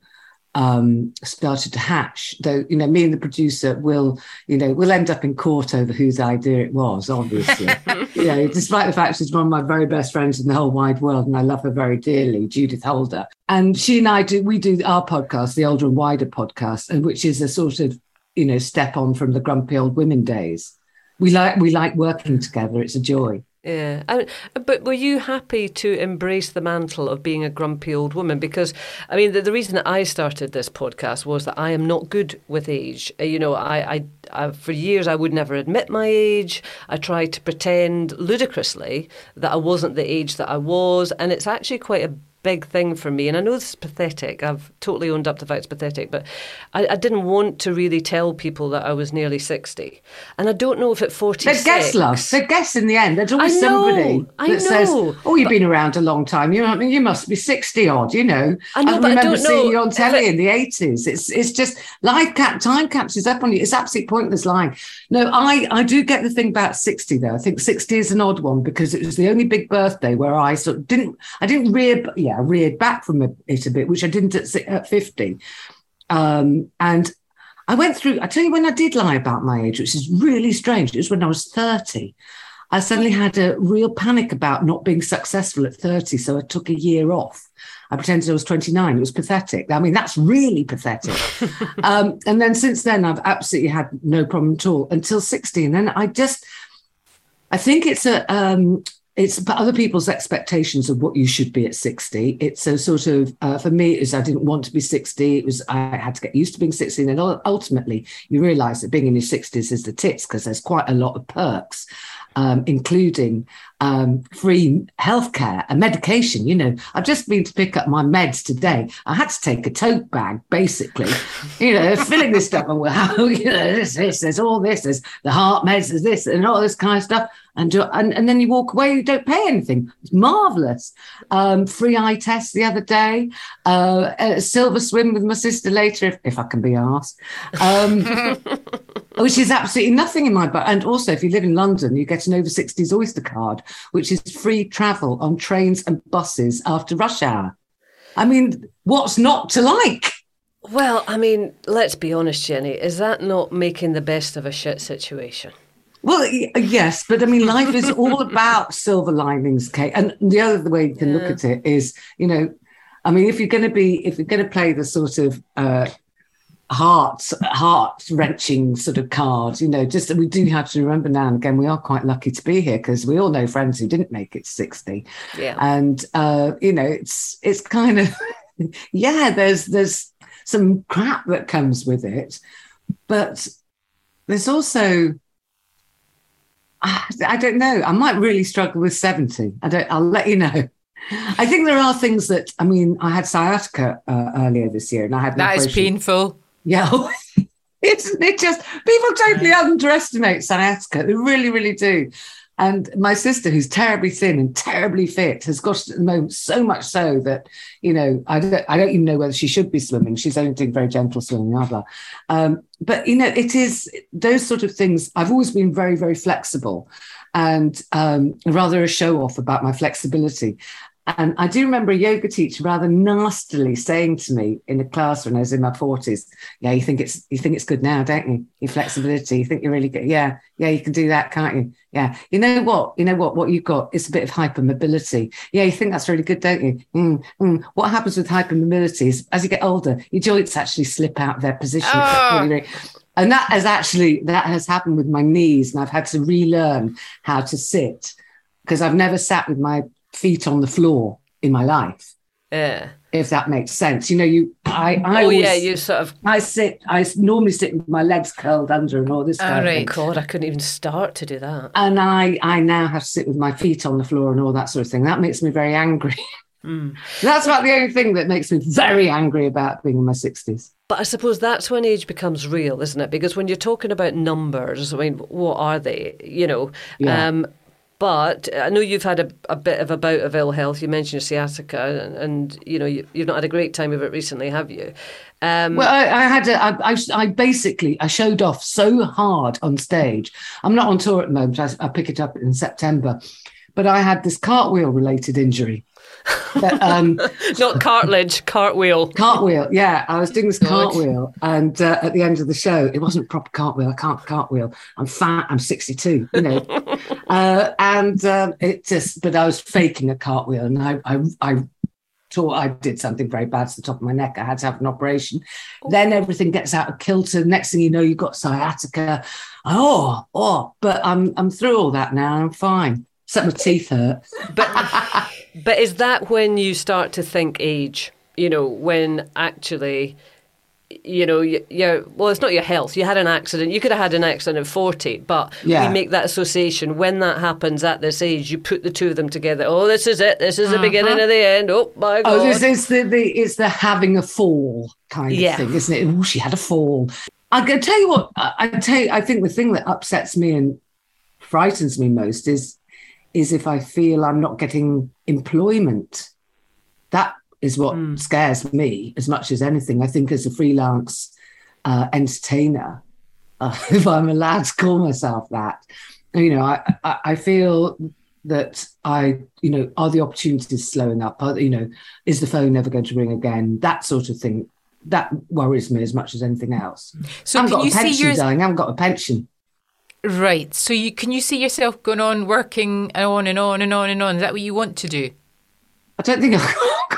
um, started to hatch. Though, you know, me and the producer will, you know, we'll end up in court over whose idea it was, obviously. you know, despite the fact she's one of my very best friends in the whole wide world and I love her very dearly, Judith Holder. And she and I do, we do our podcast, the Older and Wider podcast, and which is a sort of, you know, step on from the grumpy old women days. We like we like working together. It's a joy. Yeah, but were you happy to embrace the mantle of being a grumpy old woman? Because, I mean, the, the reason that I started this podcast was that I am not good with age. Uh, you know, I, I, I, for years I would never admit my age. I tried to pretend ludicrously that I wasn't the age that I was, and it's actually quite a big thing for me. And I know this is pathetic. I've totally owned up to the fact it's pathetic, but I, I, didn't want to really tell people that I was nearly 60. And I don't know if at 46. They guess, love. They guess in the end. There's always somebody that says, Oh, you've been around a long time. You I mean, you must be 60 odd, you know. I know, I remember I seeing you on telly it, in the 80s. It's it's just life cap time catches up on you. It's absolutely pointless lying. No, I, I do get the thing about 60 though. I think 60 is an odd one because it was the only big birthday where I sort of didn't I didn't rear yeah, reared back from it a bit, which I didn't at, at 50. Um, and I went through, I tell you when I did lie about my age, which is really strange, it was when I was 30. I suddenly had a real panic about not being successful at 30. So I took a year off. I pretended I was 29. It was pathetic. I mean, that's really pathetic. um, and then since then, I've absolutely had no problem at all until 60. And then I just, I think it's a, um, it's other people's expectations of what you should be at 60 it's a sort of uh, for me is i didn't want to be 60 it was i had to get used to being 60 and then ultimately you realize that being in your 60s is the tits because there's quite a lot of perks um, including um, free healthcare and medication. You know, I've just been to pick up my meds today. I had to take a tote bag, basically, you know, filling this stuff. And well, you know, this, this, there's all this, there's the heart meds, there's this, and all this kind of stuff. And, and, and then you walk away, you don't pay anything. It's marvelous. Um, free eye test the other day, uh, silver swim with my sister later, if, if I can be asked. Um, which is absolutely nothing in my book. and also if you live in london you get an over 60s oyster card which is free travel on trains and buses after rush hour i mean what's not to like Well, I mean, let's be honest, Jenny. Is that not making the best of a shit situation? well yes but i mean life is all about silver linings Kaye and the other way you can look at it is you know i mean if you're going to be if you're going to play the sort of uh heart heart wrenching sort of card you know just we do have to remember now and again we are quite lucky to be here because we all know friends who didn't make it to 60 Yeah. and uh you know it's it's kind of yeah there's there's some crap that comes with it but there's also I, I don't know i might really struggle with 70 i don't i'll let you know i think there are things that i mean i had sciatica uh, earlier this year and i had That is painful. Yeah. Isn't it just people totally underestimate sciatica? They really, really do. And my sister, who's terribly thin and terribly fit, has got it at the moment so much so that, you know, I don't, I don't even know whether she should be swimming. She's only doing very gentle swimming, blah, blah. Um, but, you know, it is those sort of things. I've always been very, very flexible and um, rather a show off about my flexibility. And I do remember a yoga teacher rather nastily saying to me in a class when I was in my forties, "Yeah, you think it's you think it's good now, don't you? Your flexibility, you think you're really good. Yeah, yeah, you can do that, can't you? Yeah, you know what? You know what? What you've got is a bit of hypermobility. Yeah, you think that's really good, don't you? Mm, mm. What happens with hypermobility is as you get older, your joints actually slip out of their position. Oh. Really, really- and that has actually that has happened with my knees, and I've had to relearn how to sit because I've never sat with my feet on the floor in my life, Yeah. if that makes sense. You know, you I I oh, always, yeah. You sort of. I sit I normally sit with my legs curled under and all this All kind of right. thing. God, I couldn't even start to do that. And I I now have to sit with my feet on the floor and all that sort of thing. That makes me very angry. Hmm. That's about the only thing that makes me very angry about being in my sixties. But I suppose that's when age becomes real, isn't it? Because when you're talking about numbers, I mean, what are they? You know. Yeah. Um, but I know you've had a, a bit of a bout of ill health. You mentioned your sciatica, and, and you know you, you've not had a great time of it recently, have you? Um, Well, I, I had a, I, I, I basically I showed off so hard on stage. I'm not on tour at the moment. I, I pick it up in September, but I had this cartwheel related injury. That, um, not cartilage, cartwheel. cartwheel, yeah. I was doing this cartwheel, and uh, at the end of the show, it wasn't proper cartwheel. I can't cartwheel. I'm fat. I'm 62. You know, uh, and um, it just. But I was faking a cartwheel, and I, I, I tore. I did something very bad to the top of my neck. I had to have an operation. Then everything gets out of kilter. Next thing you know, you've got sciatica. Oh, oh. But I'm, I'm through all that now. I'm fine. Except my teeth hurt. But but is that when you start to think age? You know, when actually, you know, you- you're well, it's not your health. You had an accident. You could have had an accident at forty, but Yeah. we make that association when that happens at this age. You put the two of them together. Oh, this is it. This is the uh-huh. beginning of the end. Oh my oh, god. Oh, this is the, the it's the having a fall kind of Yeah. thing, isn't it? Oh, she had a fall. I can tell you what. I, I tell you, I think the thing that upsets me and frightens me most is is if I feel I'm not getting employment. That is what scares me as much as anything. I think as a freelance uh, entertainer, uh, if I'm allowed to call myself that, you know, I, I, I feel that I, you know, are the opportunities slowing up? Are, you know, is the phone never going to ring again? That sort of thing. That worries me as much as anything else. So I can got you a pension, yours? darling. I haven't got a pension. Right. So you can you see yourself going on working on and on and on and on? Is that what you want to do? I don't think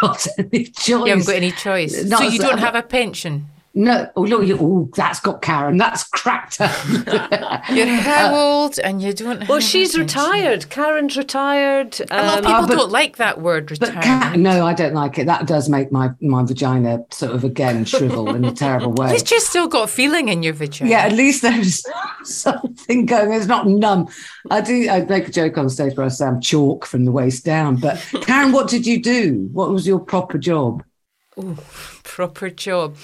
I've got any choice. You haven't got any choice. No, so you don't have a pension. No, oh look, you- oh, that's got Karen. That's cracked her. You're how old and you don't. well, have she's a pension? retired. Karen's retired. A lot of Um, people Uh, but- don't like that word But. Ka- no, I don't like it. That does make my my vagina sort of again shrivel in a terrible way. You've just still got feeling in your vagina. Yeah, at least there's something going. It's not numb. I do. I make a joke on stage where I say I'm chalk from the waist down. But Karen, what did you do? What was your proper job? Oh, Proper job.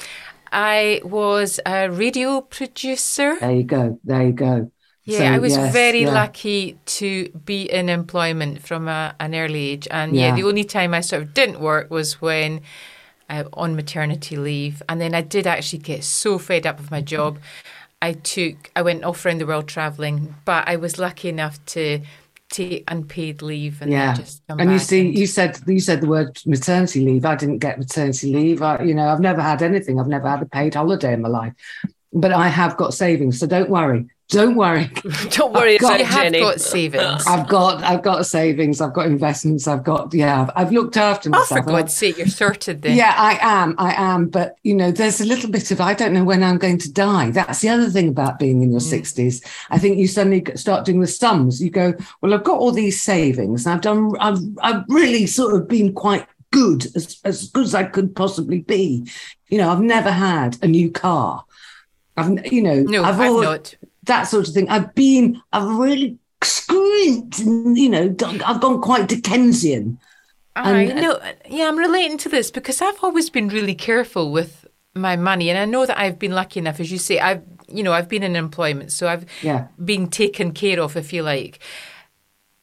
I was a radio producer. There you go. There you go. Yeah, So, I was yes, very yeah. lucky to be in employment from a, an early age. And yeah. Yeah. the only time I sort of didn't work was when I on maternity leave. And then I did actually get so fed up with my job. I took, I went off around the world traveling, but I was lucky enough to take unpaid leave and yeah. just come and you see and- you said you said the word maternity leave. I didn't get maternity leave. I, you know i've never had anything. I've never had a paid holiday in my life. But i have got savings so don't worry don't worry Don't worry I've got- about you have Jenny. got savings. i've got i've got savings i've got investments i've got yeah i've, I've looked after myself. Oh, for God's sake, you're sorted then. Yeah, I am. I am. But, you know, there's a little bit of, I don't know when I'm going to die. That's the other thing about being in your mm. 60s. I think you suddenly start doing the sums. You go, well, I've got all these savings and I've done, I've, I've really sort of been quite good, as, as good as I could possibly be. You know, I've never had a new car. I've, you know, No, I've, al- not. That sort of thing. I've been, I've really screwed, you know, I've gone quite Dickensian. I And- know. Uh, yeah, I'm relating to this because I've always been really careful with my money, and I know that I've been lucky enough, as you say, I've you know I've been in employment, so I've Yeah. been taken care of, if you like.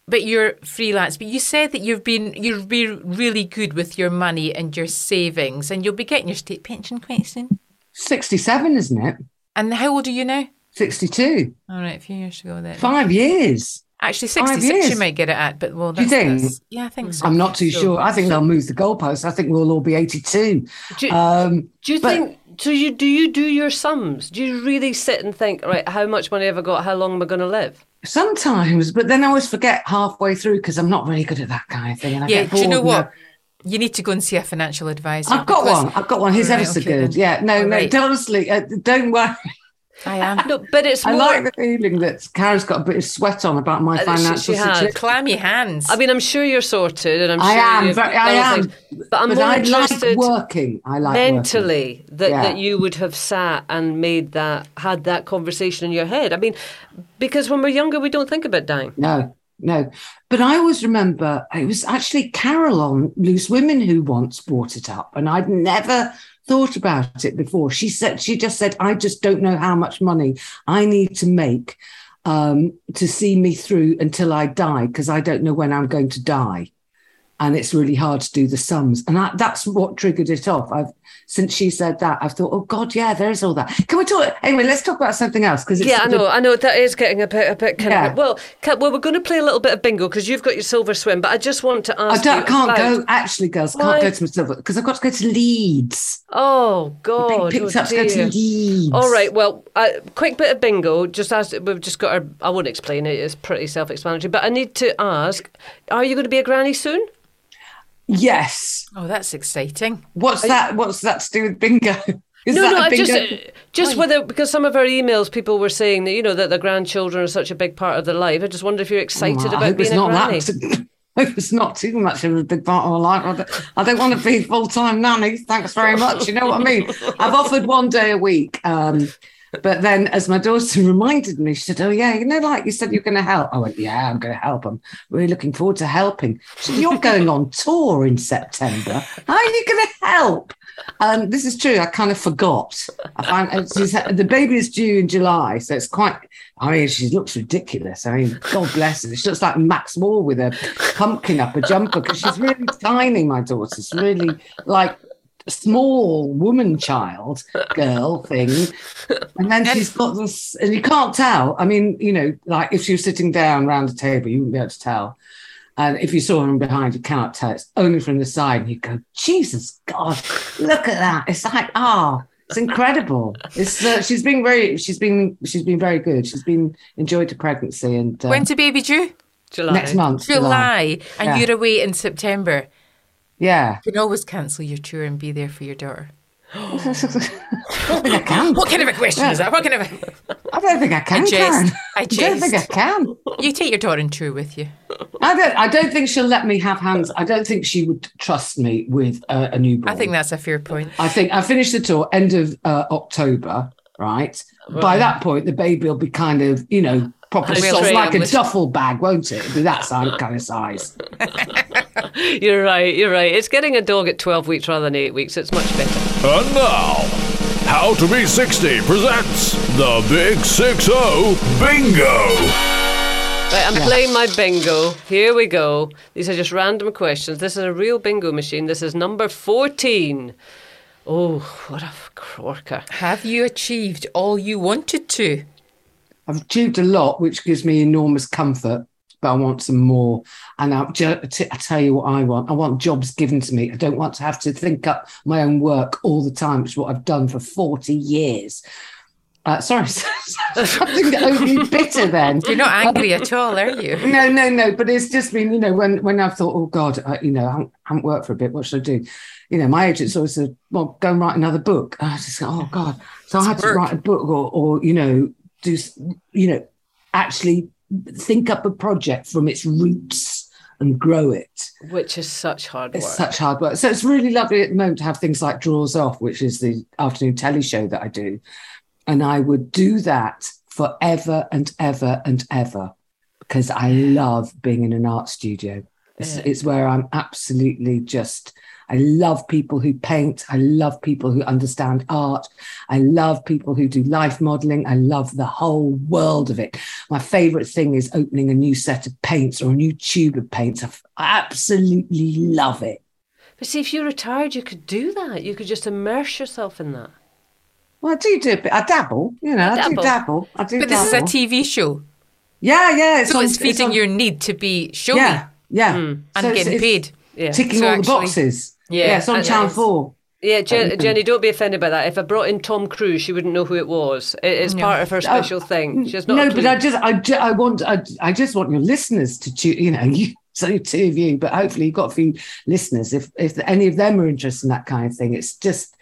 But you're freelance. But you said that you've been you've been really good with your money and your savings, and you'll be getting your state pension quite soon. 67, isn't it? And how old are you now? 62. All right, a few years ago then. Five years. Actually, Five 66 you might get it at, but well, Do you think? that's- yeah, I think so. I'm not too So- sure. I think they'll move the goalposts. I think we'll all be 82. Do you, Um, do you but- think? So you do you do your sums? Do you really sit and think, right? How much money have I got? How long am I going to live? sometimes, but then I always forget halfway through because I'm not really good at that kind of thing. And I Yeah, do you know what? You need to go and see a financial advisor. I've got because- one. I've got one. He's right, so okay good. then. Yeah, no, All no, right. honestly, uh, don't worry. I am. No, but it's I more. like the feeling that Kara's got a bit of sweat on about my Uh, she- financial she has. situation. Clammy hands. I mean, I'm sure you're sorted, and I'm I sure am, you've very- I am. things, But I'm but more I interested like working. I like working. mentally that, Yeah. that you would have sat and made that had that conversation in your head. I mean, because when we're younger, we don't think about dying. No, no. But I always remember it was actually Carol on Loose Women who once brought it up, and I'd never thought about it before. She said, she just said, I just don't know how much money I need to make um, to see me through until I die, because I don't know when I'm going to die. And it's really hard to do the sums. And that, that's what triggered it off. I've since she said that, I've thought, oh God, yeah, there is all that. Can we talk anyway? Let's talk about something else because Yeah, I know, I know that is getting a bit, a bit kind Yeah. of. Well, well, we're going to play a little bit of bingo because you've got your silver swim, but I just want to I ask don't, you. I can't about- go. Actually, girls, Why? can't go to myself because I've got to go to Leeds. Oh Being God! picked oh, up to go to. Leeds. All right. Well, uh, quick bit of bingo. Just as we've just got our. I won't explain it. It's pretty self-explanatory. But I need to ask: Are you going to be a granny soon? Yes. oh, that's exciting. What's that? What's that to do with bingo? Is no, that no. a I bingo? just, uh, just whether because some of our emails, people were saying that you know that their grandchildren are such a big part of their life. I just wonder if you're excited Oh, I about hope being it's a not granny. that. I hope it's not too much of a big part of my life. I don't, I don't want to be full time nanny. Thanks very much. You know what I mean? I've offered one day a week. Um, but then, as my daughter reminded me, she said, "Oh yeah, you know, like you said, you're going to help." I went, "Yeah, I'm going to help. I'm really looking forward to helping." She said, "You're going on tour in September. How are you going to help?" Um, this is true. I kind of forgot. I find uh, she's, the baby is due in July, so it's quite. I mean, she looks ridiculous. I mean, God bless her. She looks like Max Moore with a pumpkin up a jumper because she's really tiny. My daughter's really like small woman child girl thing and then she's got this and you can't tell i mean you know like if she was sitting down around a table you wouldn't be able to tell and if you saw her from behind you cannot tell it's only from the side and you go jesus god look at that it's like ah it's incredible it's uh, she's been very she's been she's been very good she's been enjoyed the pregnancy and uh, When's the baby due? July. next month July. And Yeah. you're away in September. Yeah You can always cancel your tour and be there for your daughter. I don't think I can. What kind of a question is that? What kind of a... I don't think I can. I. Karen. I don't think I can. You take your daughter on tour with you. I don't. I don't think she'll let me have hands. I don't think she would trust me with a, a newborn. I think that's a fair point. I think I finished the tour end of uh, October. Right? By that point, the baby will be kind of, you know, proper size, train like a with- duffel bag, won't it? It'll be that size, kind of size. You're right. You're right. It's getting a dog at 12 weeks rather than eight weeks. It's much better. And now, How to Be 60 presents the Big 6 Bingo. Right, I'm playing my bingo. Here we go. These are just random questions. This is a real bingo machine. This is number 14. Oh, what a f- corker. Have you achieved all you wanted to? I've achieved a lot, which gives me enormous comfort, but I want some more. And I, ju- t- I tell you what I want. I want jobs given to me. I don't want to have to think up my own work all the time, which is what I've done for 40 years. Uh, sorry, something only bitter then. You're not angry at all, are you? No, no, no. But it's just been, you know, when when I've thought, oh God, I, you know, I haven't, haven't worked for a bit. What should I do? You know, my agent always said, well, go and write another book. And I just go, oh God. So I had to write a book, or, or you know, do, you know, actually think up a project from its roots and grow it. Which is such hard work. It's such hard work. So it's really lovely at the moment to have things like Drawers Off, which is the afternoon telly show that I do. And I would do that forever and ever and ever because I love being in an art studio. It's, Yeah. it's where I'm absolutely just, I love people who paint. I love people who understand art. I love people who do life modeling. I love the whole world of it. My favorite thing is opening a new set of paints or a new tube of paints. I absolutely love it. But see, if you retired, you could do that. You could just immerse yourself in that. Well, I do do a bit. I dabble, you know. I Dabble. do dabble. I do. But this is a. TV show, Yeah, yeah. so on- it's feeding on- your need to be showy Yeah, yeah. Hmm. and So getting it's paid. Yeah. ticking So all the boxes. Yeah, Yeah, it's on Channel it's- Four. Yeah, Jen, Jenny, don't be offended by that. If I brought in Tom Cruise, she wouldn't know who it was. It- It's No. part of her special thing. She has not. no, but. I just, I, ju- I want, I, I just want your listeners to. You know, you, so two of you, but hopefully you've got a few listeners. If if any of them are interested in that kind of thing, it's just,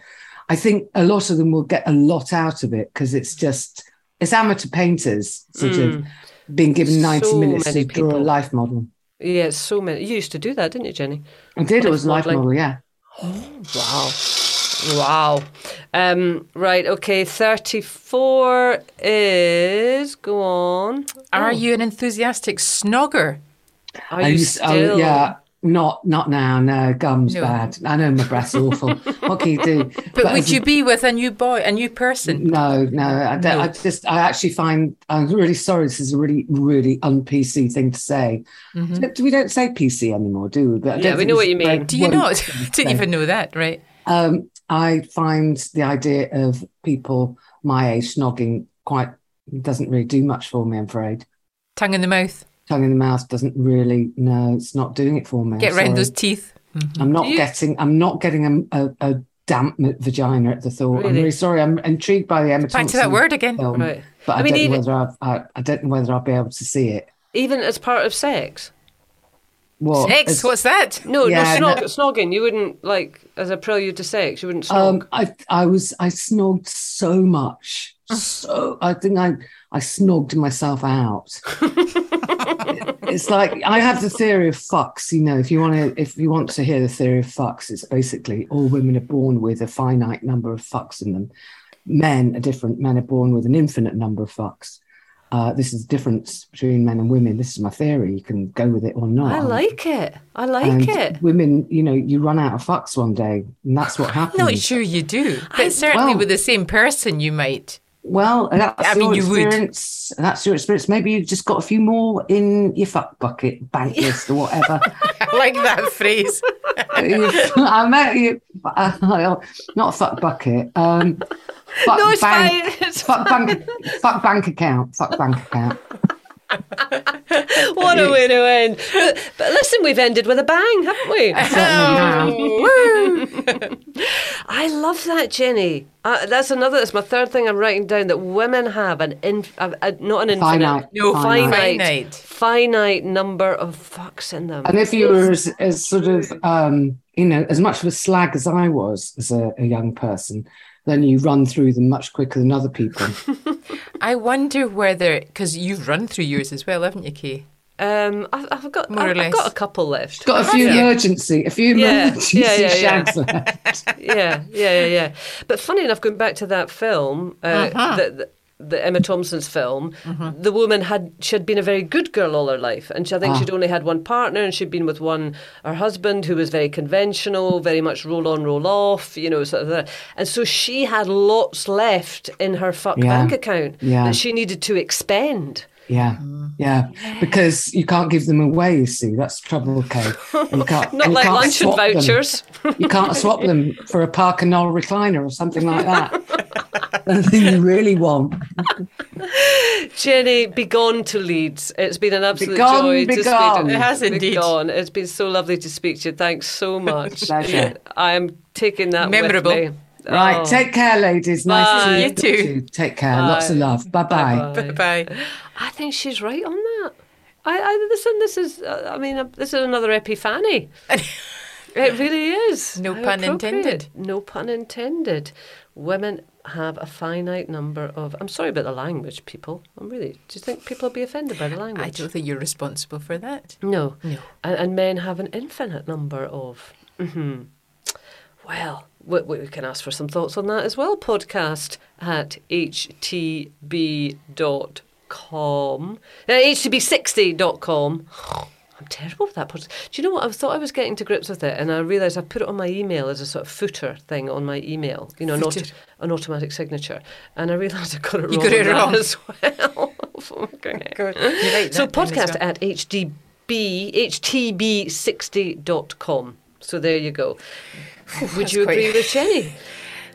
I think a lot of them will get a lot out of it because it's just, it's amateur painters sort of being given ninety Mm. So minutes to draw a life model. Yeah, it's so many. You used to do that, didn't you, Jenny? I did. It was life modelling. model. Yeah. Wow. Wow. Um, right, okay. 34 is. Go on. Are Oh, you an enthusiastic snogger? Are I you used- oh, still? yeah. Not not now. No, gum's No. bad. I know my breath's awful. What can you do? But, would as a- you be with a new boy, a new person? No, no. I, don't, No. I just, I actually find, I'm really sorry. This is a really, really un PC thing to say. Mm-hmm. We don't say PC anymore, do we? But Yeah, don't we know what you mean. very Do you woke not? thing Didn't even know that, right? Um, I find the idea of people my age snogging quite doesn't really do much for me. I'm afraid. Tongue in the mouth. Tongue in the mouth doesn't really. No, it's not doing it for me. Get round sorry. those teeth. I'm not you- getting. I'm not getting a, a, a damp vagina at the thought. I'm Really? really sorry. I'm intrigued by the Emma Back to that word again. film, Right. but I, I mean, don't even- know whether I've, I, I don't know whether I'll be able to see it. Even as part of sex? What? Sex, it's- what's that? No, Yeah, no, snog, no. snogging. You wouldn't, like, as a prelude to sex, you wouldn't snog. Um, I I was I snogged so much, so I think I I snogged myself out. it's like I have the theory of fucks. You know, if you want to if you want to hear the theory of fucks, it's basically all women are born with a finite number of fucks in them. Men are different. Men are born with an infinite number of fucks. Uh, this is the difference between men and women. This is my theory. You can go with it or not. I like it. I like and it. women, you know, you run out of fucks one day, and that's what happens. Not sure you do, but I- certainly well- with the same person, you might. Well, that's I mean, your you would. experience. That's your experience. Maybe you've just got a few more in your fuck bucket, bank list, or whatever. I like that phrase. I met you, uh, not a fuck bucket. Um, fuck No, it's bank, fine. It's Fuck bank, fuck bank account. Fuck bank account. What a way to end. But, but listen, we've ended with a bang, haven't we? I love that, Jenny. Uh, that's another. That's my third thing I'm writing down. That women have an in, uh, uh, not an infinite, Finite. No, Finite. finite, Finite. finite number of fucks in them. And if you were as, as sort of, um, you know, as much of a slag as I was as a, a young person, then you run through them much quicker than other people. I wonder whether, because you've run through yours as well, haven't you, Kaye? Um, I've, I've got, More or I've, I've got a couple left. Got a few you? emergency, a few Yeah, emergency yeah, yeah, yeah. shags left. yeah, yeah, yeah, yeah. But funny enough, going back to that film, uh, the, the, the Emma Thompson's film, the woman had she had been a very good girl all her life, and she, I think Ah. she'd only had one partner, and she'd been with one her husband who was very conventional, very much roll on, roll off, you know, sort of that. And so she had lots left in her fuck Yeah. bank account Yeah. that she needed to expend. Yeah, mm. yeah, because you can't give them away. You see, that's trouble, Kaye. And you can't, Not and you like can't luncheon swap them. vouchers. You can't swap them for a Parker Knoll recliner or something like that. the thing you really want. Jenny, be gone to Leeds. It's been an absolute Begone, joy to begone. speak to It has Be indeed. gone. It's been so lovely to speak to you. Thanks so much. Pleasure. I am taking that Memorable. with me. Right, Oh. take care, ladies. Nice Bye. to You meet too. Take care. Lots of love. Bye bye. Bye-bye. Bye bye. I think she's right on that. I, I listen. This is. Uh, I mean, uh, this is another epiphany. it really is. No How pun intended. No pun intended. Women have a finite number of. I'm sorry about the language, people. I'm really. Do you think people will be offended by the language? I don't think you're responsible for that. No. No. And, and men have an infinite number of. hmm Well, we, we can ask for some thoughts on that as well. Podcast at htb.com. Uh, htb60.com. I'm terrible with that podcast. Do you know what? I thought I was getting to grips with it, and I realised I put it on my email as a sort of footer thing on my email, you know, an, auto, an automatic signature. And I realised I got it You wrong. got it wrong. as well. Okay. Good. Right. So that time as podcast well. at hdb htb60.com. So there you go. Would That's you quite- agree with Jenny?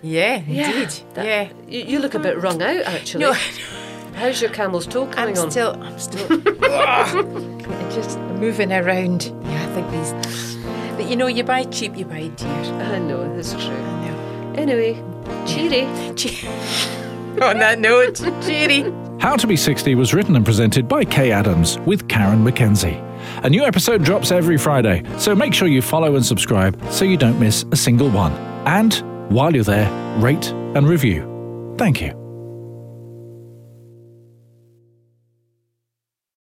Yeah, indeed. That- yeah. You, you look a bit wrung out actually. No, How's your camel's toe I'm coming on? still, I'm still I'm just moving around. Yeah, I think these. But you know, you buy cheap, you buy dear. I know, that's true. I know. Anyway, cheery. Che- On that note, cheery. How to Be 60 was written and presented by Kaye Adams with Karen MacKenzie. A new episode drops every Friday, so make sure you follow and subscribe so you don't miss a single one. And while you're there, rate and review. Thank you.